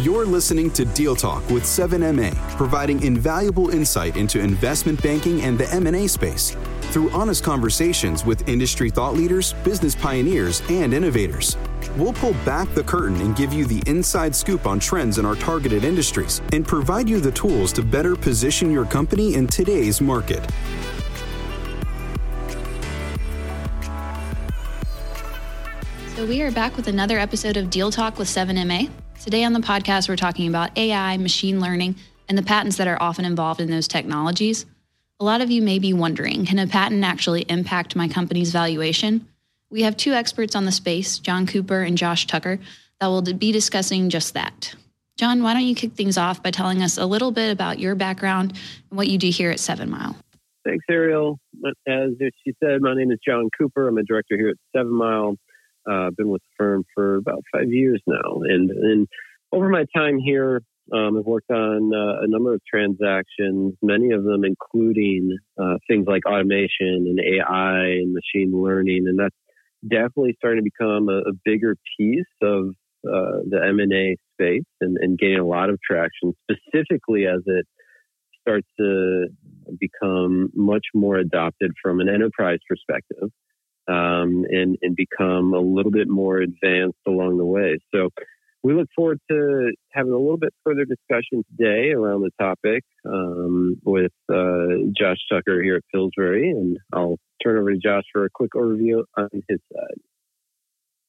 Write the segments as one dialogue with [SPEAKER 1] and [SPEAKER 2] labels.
[SPEAKER 1] You're listening to Deal Talk with 7MA, providing invaluable insight into investment banking and the M&A space through honest conversations with industry thought leaders, business pioneers, and innovators. We'll pull back the curtain and give you the inside scoop on trends in our targeted industries and provide you the tools to better position your company in today's market.
[SPEAKER 2] So, we are back with another episode of Deal Talk with 7MA. Today on the podcast, we're talking about AI, machine learning, and the patents that are often involved in those technologies. A lot of you may be wondering can a patent actually impact my company's valuation? We have two experts on the space, John Cooper and Josh Tucker, that will be discussing just that. John, why don't you kick things off by telling us a little bit about your background and what you do here at Seven Mile?
[SPEAKER 3] Thanks, Ariel. As she said, my name is John Cooper. I'm a director here at Seven Mile. Uh, been with the firm for about five years now, and and over my time here, um, I've worked on uh, a number of transactions, many of them including uh, things like automation and AI and machine learning, and that's definitely starting to become a, a bigger piece of uh, the M&A space and, and gaining a lot of traction, specifically as it starts to become much more adopted from an enterprise perspective um, and, and become a little bit more advanced along the way. So we look forward to having a little bit further discussion today around the topic um, with uh, Josh Tucker here at Pillsbury, and I'll turn over to Josh for a quick overview on his side.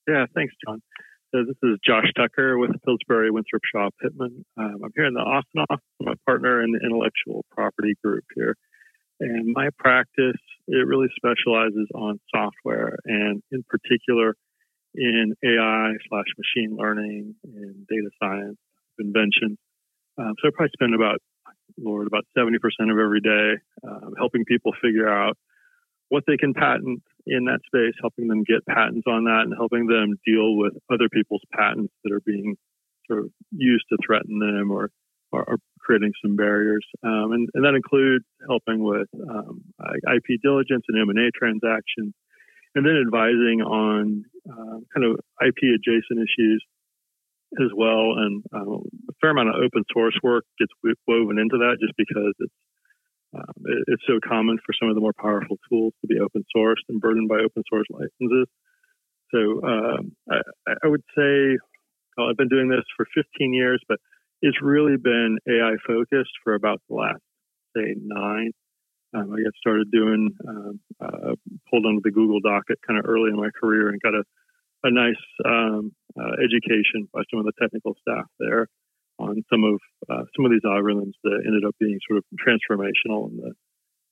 [SPEAKER 4] Yeah, thanks, John. So this is Josh Tucker with Pillsbury Winthrop Shaw Pittman. Um, I'm here in the Austin office. I'm a partner in the intellectual property group here. And my practice, it really specializes on software and in particular in AI slash machine learning and data science invention. Um, so I probably spend about, Lord, about 70% of every day um, helping people figure out what they can patent in that space, helping them get patents on that, and helping them deal with other people's patents that are being sort of used to threaten them or, or, creating some barriers. Um, and, and, that includes helping with um, IP diligence and M&A transactions, and then advising on uh, kind of IP adjacent issues as well. And uh, a fair amount of open source work gets woven into that just because it's um, it, it's so common for some of the more powerful tools to be open sourced and burdened by open source licenses. So I, I, would say well, I've been doing this for 15 years, but it's really been AI focused for about the last say nine. Um, I got started doing, um, uh, pulled onto the Google docket kind of early in my career and got a, a nice um, uh, education by some of the technical staff there on some of uh, some of these algorithms that ended up being sort of transformational in the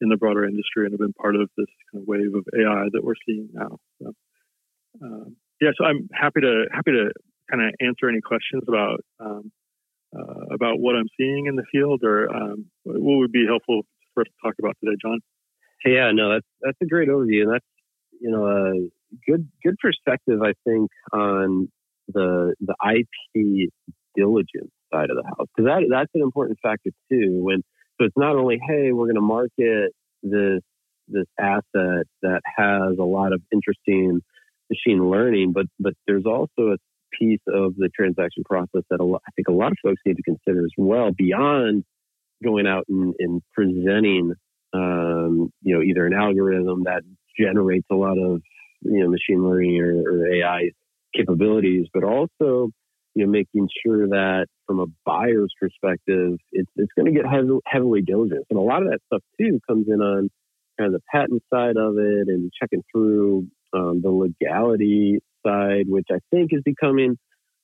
[SPEAKER 4] in the broader industry and have been part of this kind of wave of AI that we're seeing now. So, um, yeah, so I'm happy to happy to kind of answer any questions about um, uh, about what I'm seeing in the field or um, what would be helpful for us to talk about today, John?
[SPEAKER 3] Yeah, no, that's that's a great overview, and that's you know a good good perspective, I think, on the the IP diligence side of the house because that that's an important factor too. When so it's not only hey we're going to market this this asset that has a lot of interesting machine learning, but but there's also a piece of the transaction process that lot, I think a lot of folks need to consider as well beyond going out and, and presenting, um, you know, either an algorithm that generates a lot of, you know, machine learning or, or AI capabilities, but also, you know, making sure that from a buyer's perspective, it's, it's going to get heavily, heavily diligent. And a lot of that stuff too comes in on kind of the patent side of it and checking through um, the legality side, which I think is becoming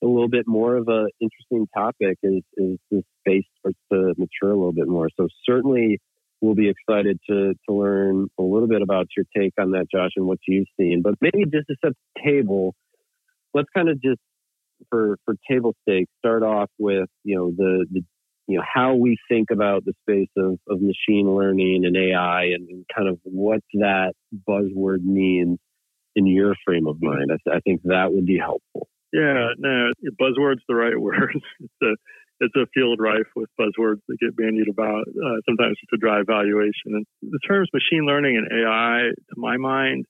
[SPEAKER 3] a little bit more of an interesting topic as, as this space starts to mature a little bit more. So certainly we'll be excited to, to learn a little bit about your take on that, Josh, and what you've seen. But maybe just to set the table, let's kind of just for for table stakes start off with you know the the you know how we think about the space of, of machine learning and AI and, and kind of what that buzzword means in your frame of mind. I, th- I think that would be helpful.
[SPEAKER 4] Yeah, no, buzzword's the right word. It's a it's a field rife with buzzwords that get bandied about uh, sometimes to drive valuation. And the terms machine learning and AI, to my mind,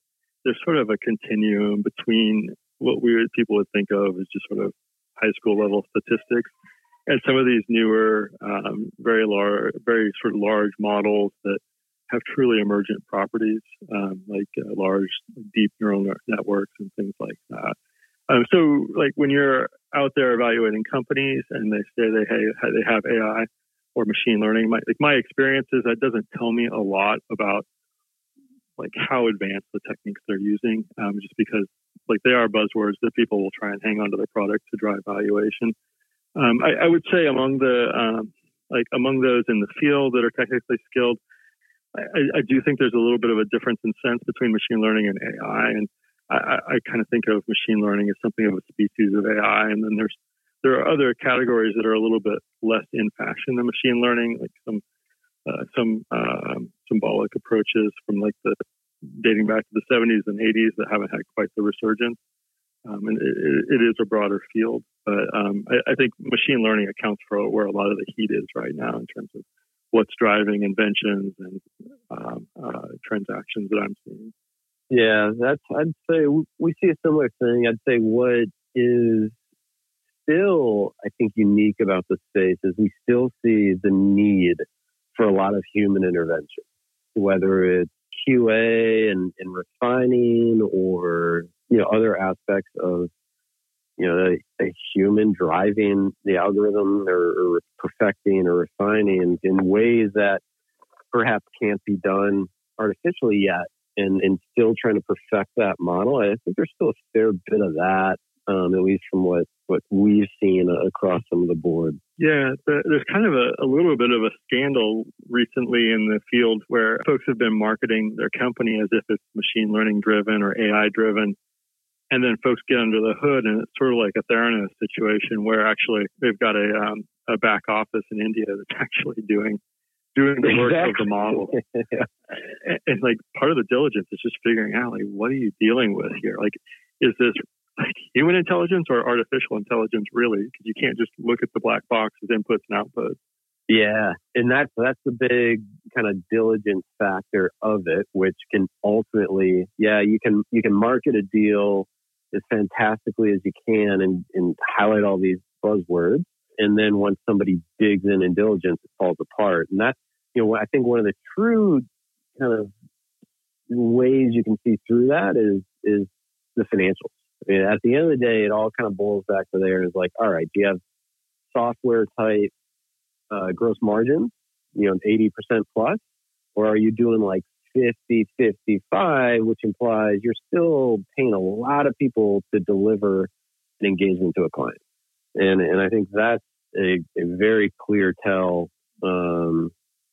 [SPEAKER 4] there's sort of a continuum between what we people would think of as just sort of high school level statistics and some of these newer, um, very large, very sort of large models that have truly emergent properties, um, like uh, large, deep neural networks and things like that. Um, so, like when you're out there evaluating companies and they say they have, they have AI or machine learning, my, like my experience is that doesn't tell me a lot about like how advanced the techniques they're using, um, just because like they are buzzwords that people will try and hang on to their product to drive valuation. Um, I, I, would say among the um, like among those in the field that are technically skilled, I, I, do think there's a little bit of a difference in sense between machine learning and AI, and I, I kind of think of machine learning as something of a species of AI, and then there's there are other categories that are a little bit less in fashion than machine learning, like some uh, some uh, symbolic approaches from like the dating back to the 70s and 80s that haven't had quite the resurgence. Um, and it, it is a broader field, but um, I, I, think machine learning accounts for where a lot of the heat is right now in terms of what's driving inventions and um, uh, transactions that I'm seeing.
[SPEAKER 3] Yeah, that's. I'd say we see a similar thing. I'd say what is still, I think, unique about the space is we still see the need for a lot of human intervention, whether it's QA and, and refining or you know other aspects of you know a, a human driving the algorithm or, or perfecting or refining in ways that perhaps can't be done artificially yet and, and still trying to perfect that model. I think there's still a fair bit of that, um, at least from what, what we've seen across some of the board.
[SPEAKER 4] Yeah, there's kind of a, a little bit of a scandal recently in the field where folks have been marketing their company as if it's machine learning driven or AI driven. And then folks get under the hood, and it's sort of like a Theranos situation where actually they've got a um, a back office in India that's actually doing doing the work exactly. of the model. yeah. and, and, like part of the diligence is just figuring out like what are you dealing with here? Like, is this like human intelligence or artificial intelligence really? Because you can't just look at the black box as inputs and outputs.
[SPEAKER 3] Yeah, and that's that's the big kind of diligence factor of it, which can ultimately, yeah, you can you can market a deal as fantastically as you can and, and highlight all these buzzwords, and then once somebody digs in in diligence, it falls apart. And that's, you know, I think one of the true kind of ways you can see through that is is the financials. I mean, at the end of the day, it all kind of boils back to there. Is like, all right, do you have software type uh, gross margins, you know, 80% plus, or are you doing like 50, 55, which implies you're still paying a lot of people to deliver an engagement to a client. And, and I think that's a, a very clear tell, um,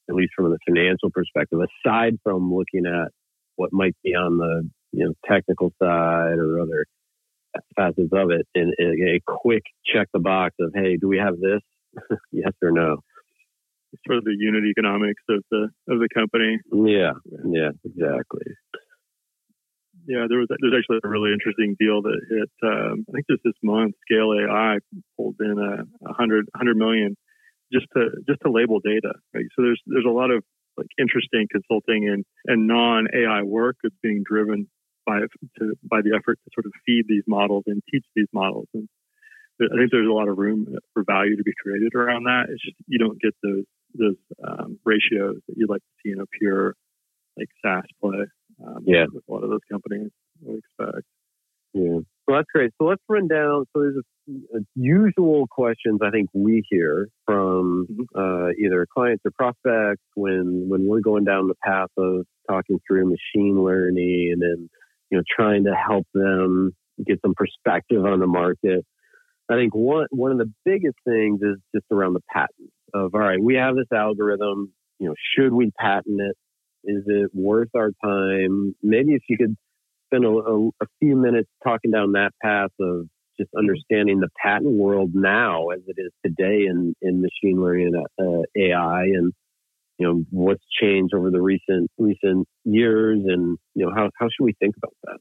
[SPEAKER 3] at least from the financial perspective, aside from looking at what might be on the you know technical side or other facets of it, and a, a quick check the box of hey, do we have this? yes or no?
[SPEAKER 4] Sort of the unit economics of the of the company.
[SPEAKER 3] Yeah, yeah, exactly
[SPEAKER 4] yeah, there was there's actually a really interesting deal that hit. Um, I think just this month, Scale AI pulled in a, a hundred hundred million just to just to label data. Right? So there's there's a lot of like interesting consulting and and non AI work that's being driven by to, by the effort to sort of feed these models and teach these models. And I think there's a lot of room for value to be created around that. It's just you don't get those those um, ratios that you'd like to see in a pure like SaaS play. Um, yeah, with a lot of those companies, we expect.
[SPEAKER 3] Yeah, well, that's great. So let's run down. So there's a, a usual questions I think we hear from mm-hmm. uh, either clients or prospects when when we're going down the path of talking through machine learning and then you know trying to help them get some perspective on the market. I think one one of the biggest things is just around the patent of all right, we have this algorithm. You know, should we patent it? Is it worth our time? Maybe if you could spend a, a, a few minutes talking down that path of just understanding the patent world now as it is today in, in machine learning and uh, AI and you know what's changed over the recent recent years and you know how how should we think about that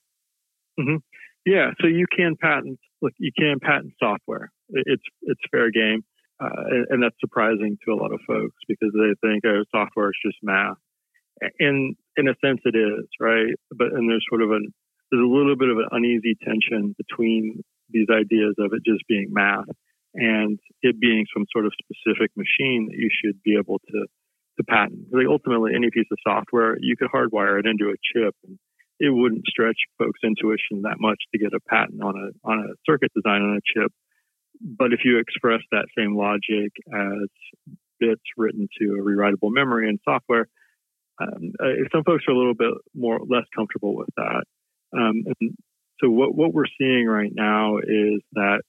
[SPEAKER 4] mm-hmm. yeah so you can patent look you can patent software it's it's fair game uh, and, and, that's surprising to a lot of folks because they think oh software is just math in in a sense it is right but and there's sort of a there's a little bit of an uneasy tension between these ideas of it just being math and it being some sort of specific machine that you should be able to to patent. Like ultimately, any piece of software you could hardwire it into a chip, and it wouldn't stretch folks' intuition that much to get a patent on a on a circuit design on a chip. But if you express that same logic as bits written to a rewritable memory in software, um, uh, some folks are a little bit more less comfortable with that. Um, and so what what we're seeing right now is that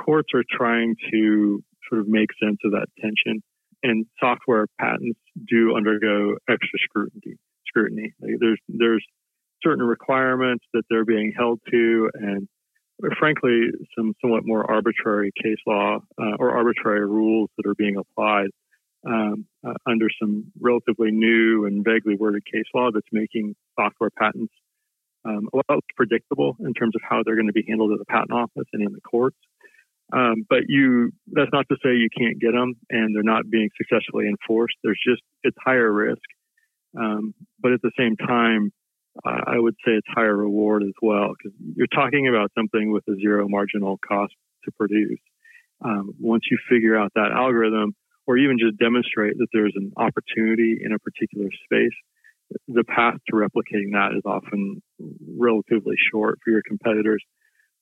[SPEAKER 4] courts are trying to sort of make sense of that tension, and software patents do undergo extra scrutiny. Scrutiny. Like there's there's certain requirements that they're being held to, and frankly, some somewhat more arbitrary case law uh, or arbitrary rules that are being applied um, uh, under some relatively new and vaguely worded case law that's making software patents um, a lot less predictable in terms of how they're going to be handled at the patent office and in the courts. Um, but you, that's not to say you can't get them and they're not being successfully enforced. There's just, it's higher risk. Um, but at the same time, I would say it's higher reward as well because you're talking about something with a zero marginal cost to produce. Um, once you figure out that algorithm, or even just demonstrate that there's an opportunity in a particular space, the path to replicating that is often relatively short for your competitors.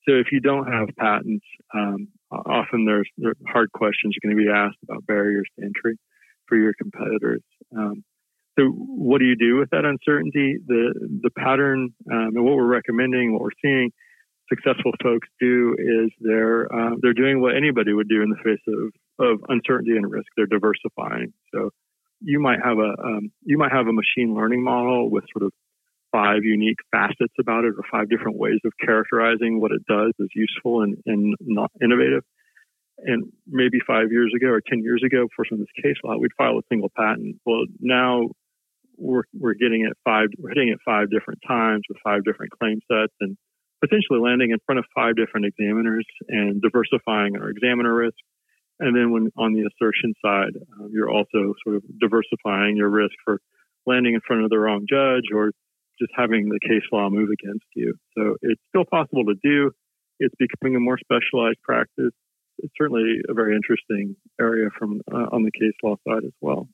[SPEAKER 4] So if you don't have patents, um, often there's there hard questions are going to be asked about barriers to entry for your competitors. Um, so what do you do with that uncertainty? The the pattern um, and what we're recommending, what we're seeing successful folks do is they're uh, they're doing what anybody would do in the face of of uncertainty and risk. They're diversifying. So you might have a um, you might have a machine learning model with sort of five unique facets about it or five different ways of characterizing what it does as useful and, and not innovative. And maybe five years ago or 10 years ago, for some of this case law, we'd file a single patent. Well, now we're, we're getting it five, we're hitting it five different times with five different claim sets and potentially landing in front of five different examiners and diversifying our examiner risk and then when on the assertion side, um, you're also sort of diversifying your risk for landing in front of the wrong judge or just having the case law move against you. So it's still possible to do. It's becoming a more specialized practice. It's certainly a very interesting area from uh, on the case law side as well.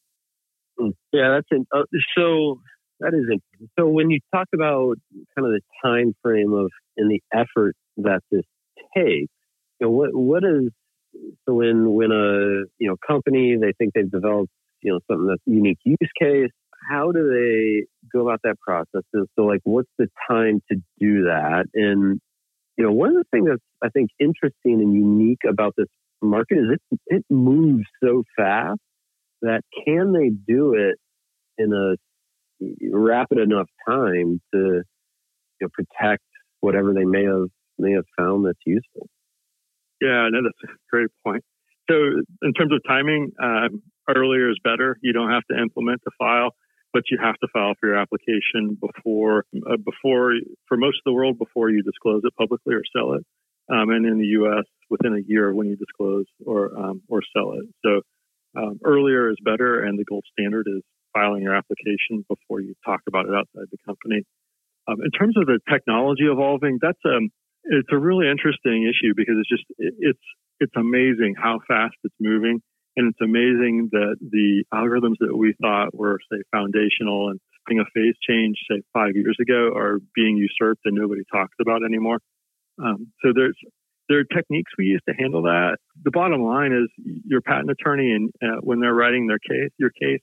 [SPEAKER 3] Hmm. Yeah, that's in, uh, so. That is interesting. So when you talk about kind of the time frame of and the effort that this takes, you know, what what is so when when a you know company they think they've developed you know something that's unique use case, how do they go about that process? And so like, what's the time to do that? And you know, one of the things that's I think interesting and unique about this market is it it moves so fast that can they do it in a rapid enough time to you know, protect whatever they may have may have found that's useful.
[SPEAKER 4] Yeah, no, that's a great point. So, in terms of timing, um, earlier is better. You don't have to implement the file, but you have to file for your application before, uh, before for most of the world, before you disclose it publicly or sell it. Um, and in the U.S., within a year when you disclose or um, or sell it. So, um, earlier is better, and the gold standard is filing your application before you talk about it outside the company. Um, in terms of the technology evolving, that's um, it's a really interesting issue because it's just it's it's amazing how fast it's moving, and it's amazing that the algorithms that we thought were say foundational and having a phase change say five years ago are being usurped and nobody talks about anymore. Um, so there's there are techniques we use to handle that. The bottom line is your patent attorney and uh, when they're writing their case, your case,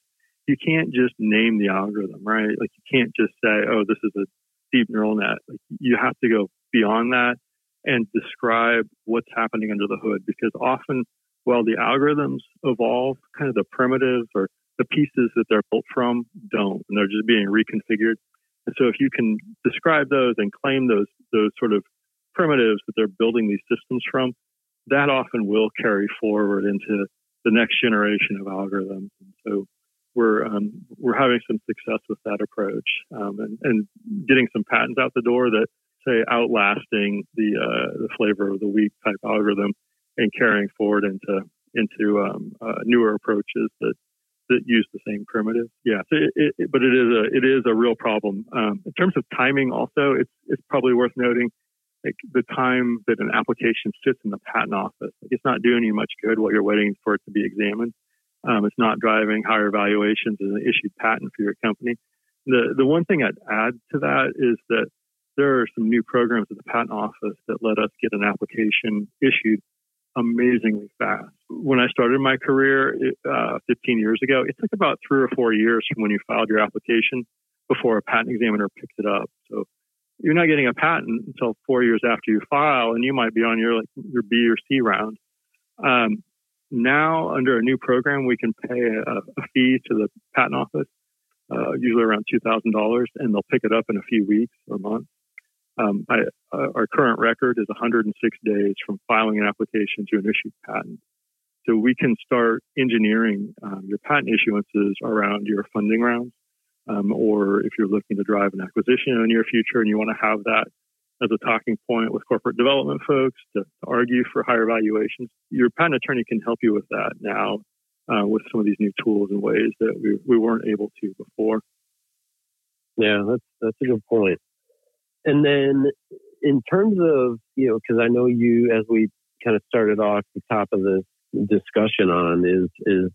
[SPEAKER 4] you can't just name the algorithm, right? Like you can't just say, oh, this is a deep neural net. Like you have to go beyond that and describe what's happening under the hood because often while the algorithms evolve, kind of the primitives or the pieces that they're built from don't, and they're just being reconfigured. And so if you can describe those and claim those those sort of primitives that they're building these systems from, that often will carry forward into the next generation of algorithms. And so we're um, we're having some success with that approach um, and, and getting some patents out the door that say outlasting the uh, the flavor of the week type algorithm and carrying forward into into um, uh, newer approaches that that use the same primitive. Yeah, so it, it, but it is a it is a real problem um, in terms of timing. Also, it's it's probably worth noting like the time that an application sits in the patent office, it's not doing you much good while you're waiting for it to be examined. Um, it's not driving higher valuations as an issued patent for your company. The the one thing I'd add to that is that there are some new programs at the patent office that let us get an application issued amazingly fast. When I started my career uh, 15 years ago, it took about three or four years from when you filed your application before a patent examiner picks it up. So you're not getting a patent until four years after you file, and you might be on your like your B or C round. Um, now, under a new program, we can pay a, a fee to the patent office, uh, usually around two thousand dollars, and they'll pick it up in a few weeks or months. Um, I, uh, our current record is 106 days from filing an application to an issued patent. So we can start engineering um, your patent issuances around your funding rounds um, or if you're looking to drive an acquisition in the near future and you want to have that as a talking point with corporate development folks to, to argue for higher valuations, your patent attorney can help you with that now uh, with some of these new tools and ways that we, we weren't able to before.
[SPEAKER 3] Yeah, that's that's a good point. And then in terms of you know, because I know you as we kind of started off the top of this discussion on is is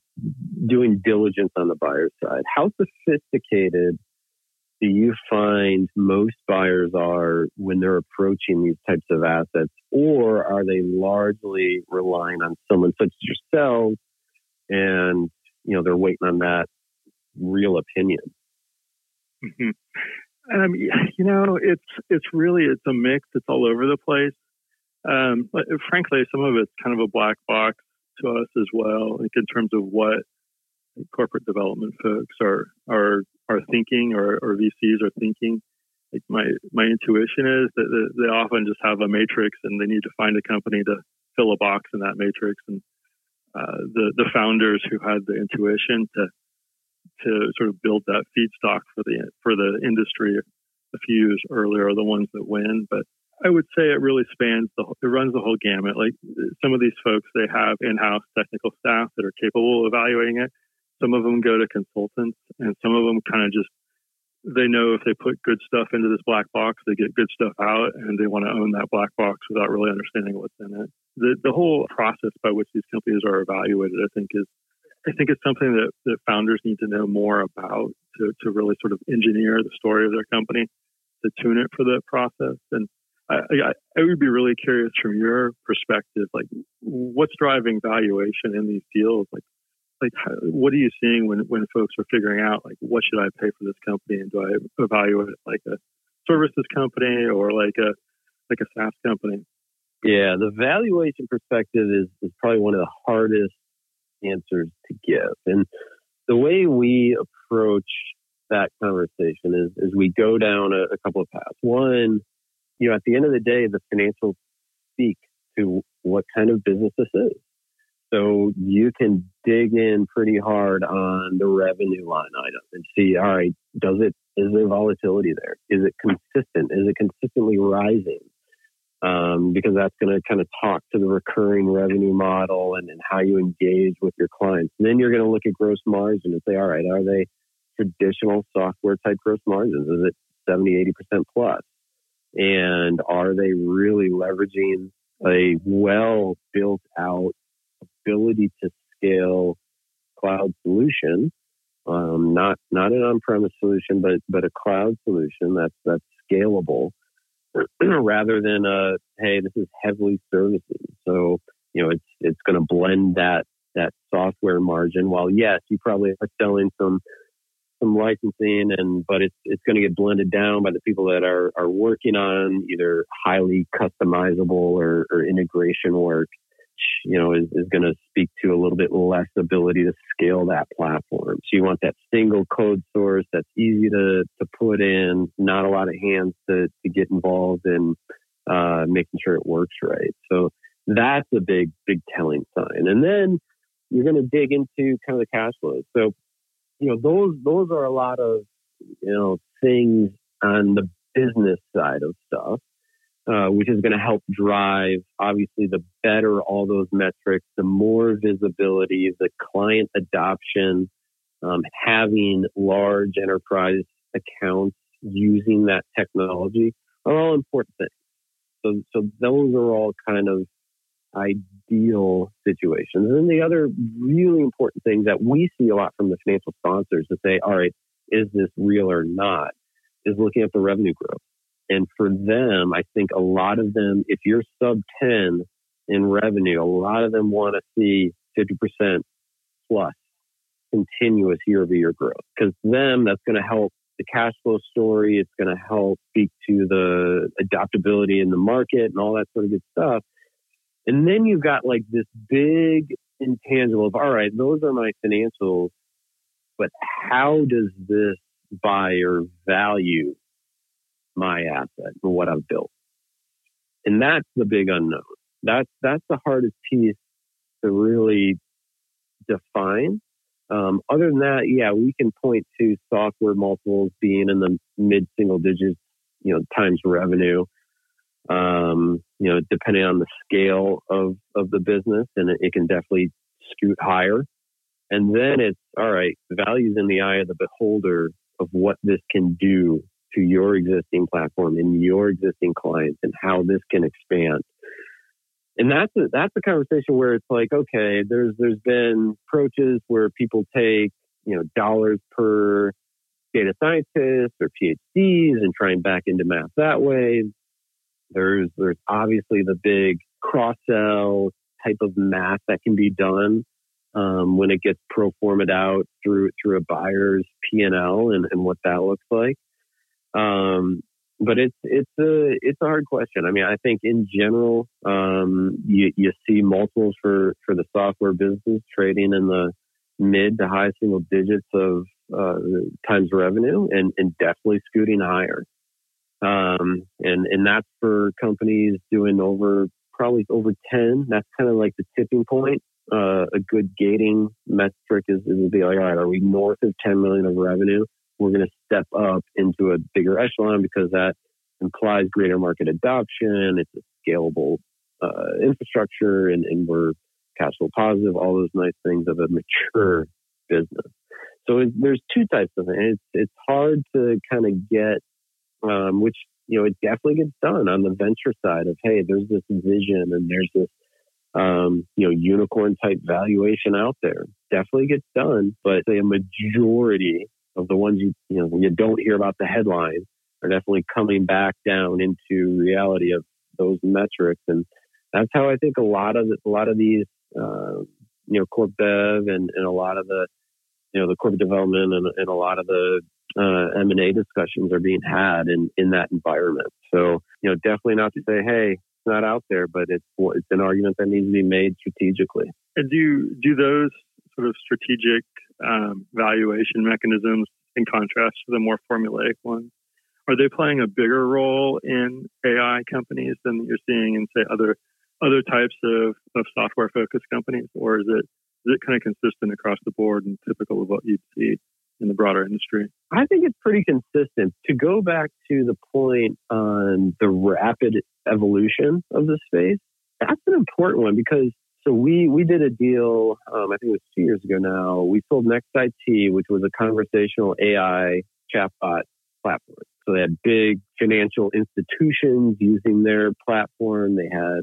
[SPEAKER 3] doing diligence on the buyer side. How sophisticated do you find most buyers are when they're approaching these types of assets, or are they largely relying on someone such as yourself, and you know they're waiting on that real opinion?
[SPEAKER 4] Mm-hmm. Um, you know, it's it's really it's a mix. It's all over the place. Um, but frankly, some of it's kind of a black box to us as well, in terms of what corporate development folks are are are thinking or, or VCs are thinking. Like my my intuition is that they often just have a matrix and they need to find a company to fill a box in that matrix. And uh, the the founders who had the intuition to to sort of build that feedstock for the for the industry a few years earlier are the ones that win. But I would say it really spans the it runs the whole gamut. Like some of these folks, they have in-house technical staff that are capable of evaluating it. Some of them go to consultants, and some of them kind of just they know if they put good stuff into this black box, they get good stuff out, and they want to own that black box without really understanding what's in it. The the whole process by which these companies are evaluated, I think, is I think it's something that, that founders need to know more about to, to really sort of engineer the story of their company, to tune it for the process. And I, I, I would be really curious from your perspective, like what's driving valuation in these deals? Like, like what are you seeing when, when folks are figuring out like what should I pay for this company and do I evaluate it like a services company or like a like a SaaS company?
[SPEAKER 3] Yeah, the valuation perspective is, is probably one of the hardest answers to give. And the way we approach that conversation is, is we go down a, a couple of paths. One, you know, at the end of the day, the financials speak to what kind of business this is. So you can dig in pretty hard on the revenue line item and see, all right, does it, is there volatility there? Is it consistent? Is it consistently rising? Um, because that's going to kind of talk to the recurring revenue model and, and how you engage with your clients. And then you're going to look at gross margin and say, all right, are they traditional software type gross margins? Is it 70, 80% plus? And are they really leveraging a well built out ability to scale cloud solution? Um, not not an on-premise solution, but but a cloud solution that's that's scalable, rather than a hey, this is heavily services. So you know, it's it's going to blend that that software margin. While yes, you probably are selling some some licensing and but it's it's going to get blended down by the people that are are working on either highly customizable or, or integration work you know is, is going to speak to a little bit less ability to scale that platform. So you want that single code source that's easy to to put in not a lot of hands to to get involved in uh, making sure it works right. So that's a big big telling sign. And then you're going to dig into kind of the cash flows. So you know, those those are a lot of you know things on the business side of stuff, uh, which is going to help drive obviously the better all those metrics, the more visibility, the client adoption, um, having large enterprise accounts using that technology are all important things. So, so those are all kind of ideal situations. And the other really important thing that we see a lot from the financial sponsors to say, all right, is this real or not, is looking at the revenue growth. And for them, I think a lot of them, if you're sub 10 in revenue, a lot of them want to see 50% plus continuous year over year growth because them, that's going to help the cash flow story. It's going to help speak to the adaptability in the market and all that sort of good stuff. And then you've got like this big intangible of, all right, those are my financials, but how does this buyer value my asset and what I've built? And that's the big unknown. That's, that's the hardest piece to really define. Um, other than that, yeah, we can point to software multiples being in the mid single digits, you know, times revenue. Um, you know, depending on the scale of, of the business, and it, it can definitely scoot higher. And then it's all right, values in the eye of the beholder of what this can do to your existing platform and your existing clients and how this can expand and that's a, that's a conversation where it's like, okay, there's there's been approaches where people take you know dollars per data scientist or PhDs and try and back into math that way. There's there's obviously the big cross sell type of math that can be done um, when it gets pro formed out through through a buyer's P and L and what that looks like. Um, but it's it's a it's a hard question. I mean, I think in general, um, you you see multiples for for the software business trading in the mid to high single digits of uh, times revenue, and and definitely scooting higher. Um, and and that's for companies doing over probably over ten. That's kind of like the tipping point. Uh, a good gating metric is, is to be like, all right, are we north of 10 million of revenue? we're going to step up into a bigger echelon because that implies greater market adoption. It's a scalable uh, infrastructure, and, and we're cash flow positive. All those nice things of a mature business. So there's two types of it. It's it's hard to kind of get, um, which you know it definitely gets done on the venture side of hey, there's this vision and there's this um, you know unicorn type valuation out there. Definitely gets done, but a majority of the ones you you know you don't hear about the headlines are definitely coming back down into reality of those metrics, and that's how I think a lot of the, a lot of these uh, you know corp dev and, and a lot of the you know the corporate development and, and a lot of the uh, M and A discussions are being had in in that environment. So you know definitely not to say hey it's not out there, but it's it's an argument that needs to be made strategically.
[SPEAKER 4] And do do those sort of strategic um, valuation mechanisms in contrast to the more formulaic ones. Are they playing a bigger role in AI companies than you're seeing in, say, other other types of, of software focused companies, or is it is it kind of consistent across the board and typical of what you'd see in the broader industry?
[SPEAKER 3] I think it's pretty consistent. To go back to the point on the rapid evolution of the space, that's an important one because so we we did a deal. Um, I think it was two years ago now. We sold Next IT, which was a conversational AI chatbot platform. So they had big financial institutions using their platform. They had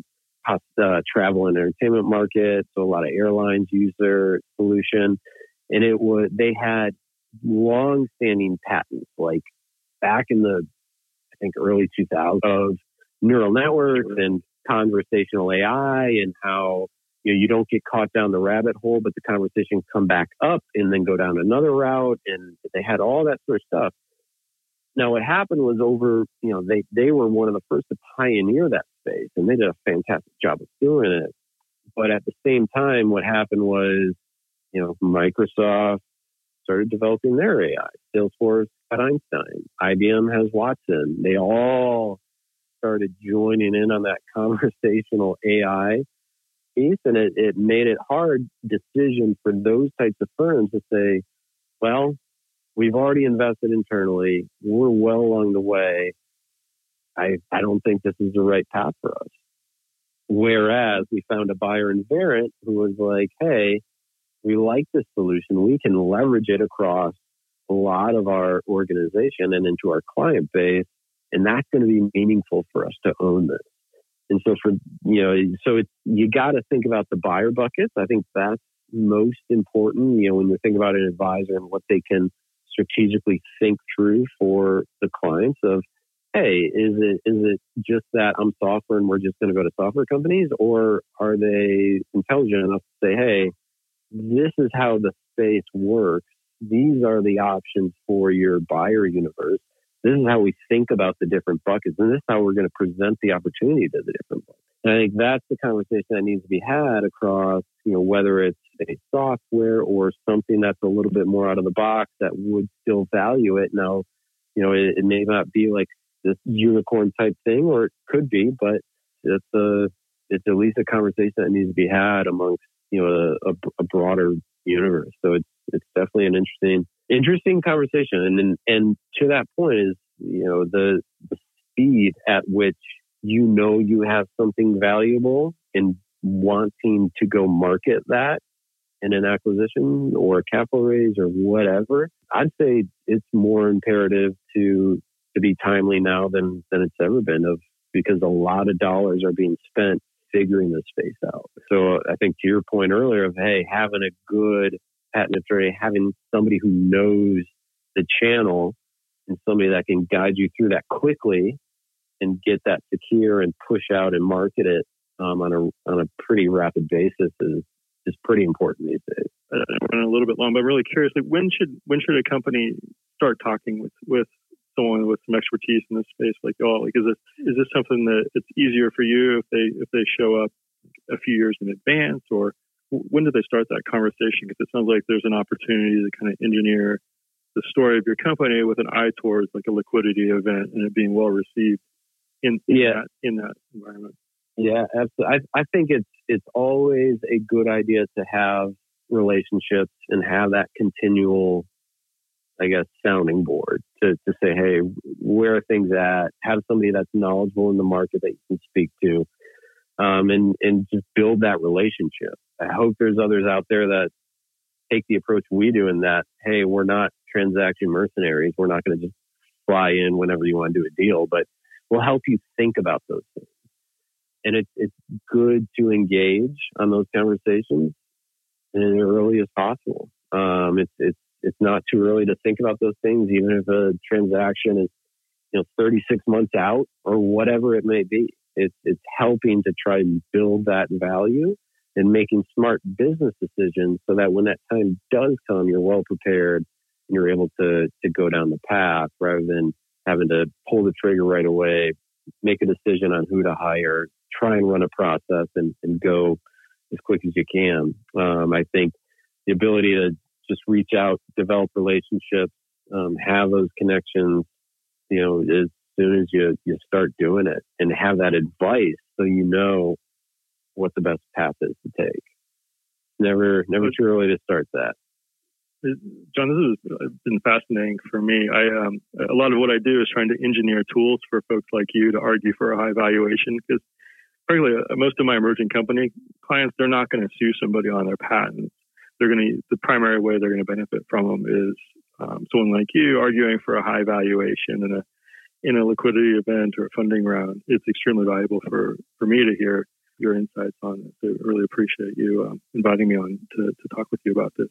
[SPEAKER 3] uh, travel and entertainment market, so a lot of airlines use their solution. And it was they had long-standing patents, like back in the I think early 2000s of neural networks and conversational AI and how you know, you don't get caught down the rabbit hole, but the conversation come back up and then go down another route. And they had all that sort of stuff. Now, what happened was over, you know, they, they were one of the first to pioneer that space and they did a fantastic job of doing it. But at the same time, what happened was, you know, Microsoft started developing their AI. Salesforce got Einstein. IBM has Watson. They all started joining in on that conversational AI piece, and it, it made it hard decision for those types of firms to say, well, we've already invested internally, we're well along the way. I I don't think this is the right path for us. Whereas we found a buyer in Verint who was like, hey, we like this solution. We can leverage it across a lot of our organization and into our client base. And that's going to be meaningful for us to own this. And so for, you know, so it's, you got to think about the buyer buckets. I think that's most important, you know, when you think about an advisor and what they can strategically think through for the clients of, hey, is it is it just that I'm software and we're just going to go to software companies, or are they intelligent enough to say, hey, this is how the space works. These are the options for your buyer universe. This is how we think about the different buckets, and this is how we're going to present the opportunity to the different buckets. And I think that's the conversation that needs to be had across, you know, whether it's a software or something that's a little bit more out of the box that would still value it. Now, you know, it, it may not be like this unicorn type thing, or it could be, but it's a it's at least a conversation that needs to be had amongst you know a, a broader universe. So it's it's definitely an interesting interesting conversation, and and, and to that point is you know the, the speed at which you know you have something valuable and wanting to go market that in an acquisition or a capital raise or whatever, I'd say it's more imperative to to be timely now than than it's ever been of because a lot of dollars are being spent figuring this space out. So I think to your point earlier of hey, having a good patent attorney, having somebody who knows the channel and somebody that can guide you through that quickly and get that secure and push out and market it um, on a on a pretty rapid basis is is pretty important these days.
[SPEAKER 4] I'm running a little bit long, but really curious. Like when should when should a company start talking with with someone with some expertise in this space like oh like is it is this something that it's easier for you if they if they show up a few years in advance or when do they start that conversation because it sounds like there's an opportunity to kind of engineer the story of your company with an eye towards like a liquidity event and it being well received in, in yeah. that in that environment
[SPEAKER 3] yeah absolutely I, I think it's it's always a good idea to have relationships and have that continual I guess, sounding board to, to say, hey, where are things at? Have somebody that's knowledgeable in the market that you can speak to, um, and and just build that relationship. I hope there's others out there that take the approach we do in that, hey, we're not transaction mercenaries. We're not going to just fly in whenever you want to do a deal, but we'll help you think about those things. And it's it's good to engage on those conversations as early as possible. Um, it's it's it's not too early to think about those things, even if a transaction is, you know, 36 months out or whatever it may be. It's, it's helping to try and build that value and making smart business decisions so that when that time does come, you're well prepared and you're able to, to go down the path rather than having to pull the trigger right away, make a decision on who to hire, try and run a process and, and go as quick as you can. Um, I think the ability to just reach out, develop relationships, um, have those connections, you know, as soon as you, you start doing it and have that advice so you know what the best path is to take. Never, never too early to start that.
[SPEAKER 4] John, this has been fascinating for me. I um, a lot of what I do is trying to engineer tools for folks like you to argue for a high valuation because, frankly, uh, most of my emerging company clients they're not going to sue somebody on their patents they're going to the primary way they're going to benefit from them is um, someone like you arguing for a high valuation in a in a liquidity event or a funding round. It's extremely valuable for for me to hear your insights on it. I really appreciate you um, inviting me on to, to talk with you about this.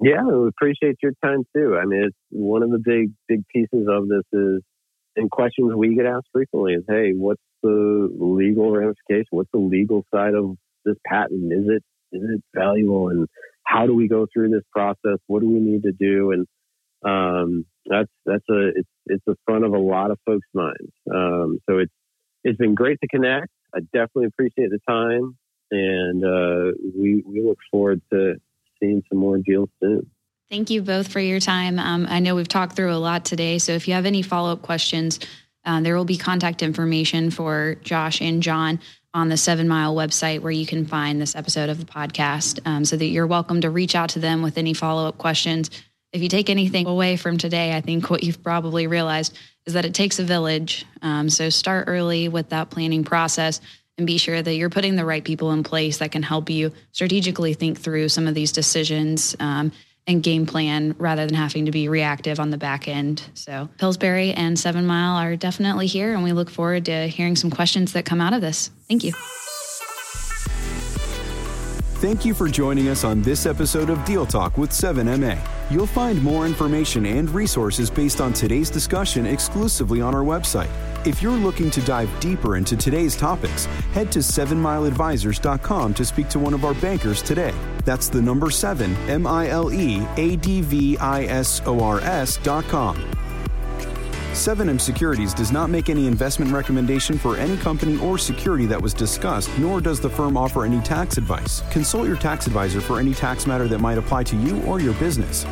[SPEAKER 3] Yeah, we appreciate your time too. I mean, it's one of the big big pieces of this is and questions we get asked frequently is, hey, what's the legal ramification? What's the legal side of this patent? Is it is it valuable and how do we go through this process? What do we need to do? And um, that's that's a it's it's the front of a lot of folks' minds. Um, so it's it's been great to connect. I definitely appreciate the time, and uh, we we look forward to seeing some more deals soon.
[SPEAKER 2] Thank you both for your time. Um, I know we've talked through a lot today, so if you have any follow up questions, uh, there will be contact information for Josh and John on the Seven Mile website where you can find this episode of the podcast um, so that you're welcome to reach out to them with any follow up questions. If you take anything away from today, I think what you've probably realized is that it takes a village. Um, so start early with that planning process and be sure that you're putting the right people in place that can help you strategically think through some of these decisions um, and game plan rather than having to be reactive on the back end. So Pillsbury and Seven Mile are definitely here, and we look forward to hearing some questions that come out of this. Thank you.
[SPEAKER 1] Thank you for joining us on this episode of Deal Talk with 7MA. You'll find more information and resources based on today's discussion exclusively on our website. If you're looking to dive deeper into today's topics, head to 7mileadvisors.com to speak to one of our bankers today. That's the number 7, M I L E A D V I S O R S.com. 7M Securities does not make any investment recommendation for any company or security that was discussed, nor does the firm offer any tax advice. Consult your tax advisor for any tax matter that might apply to you or your business.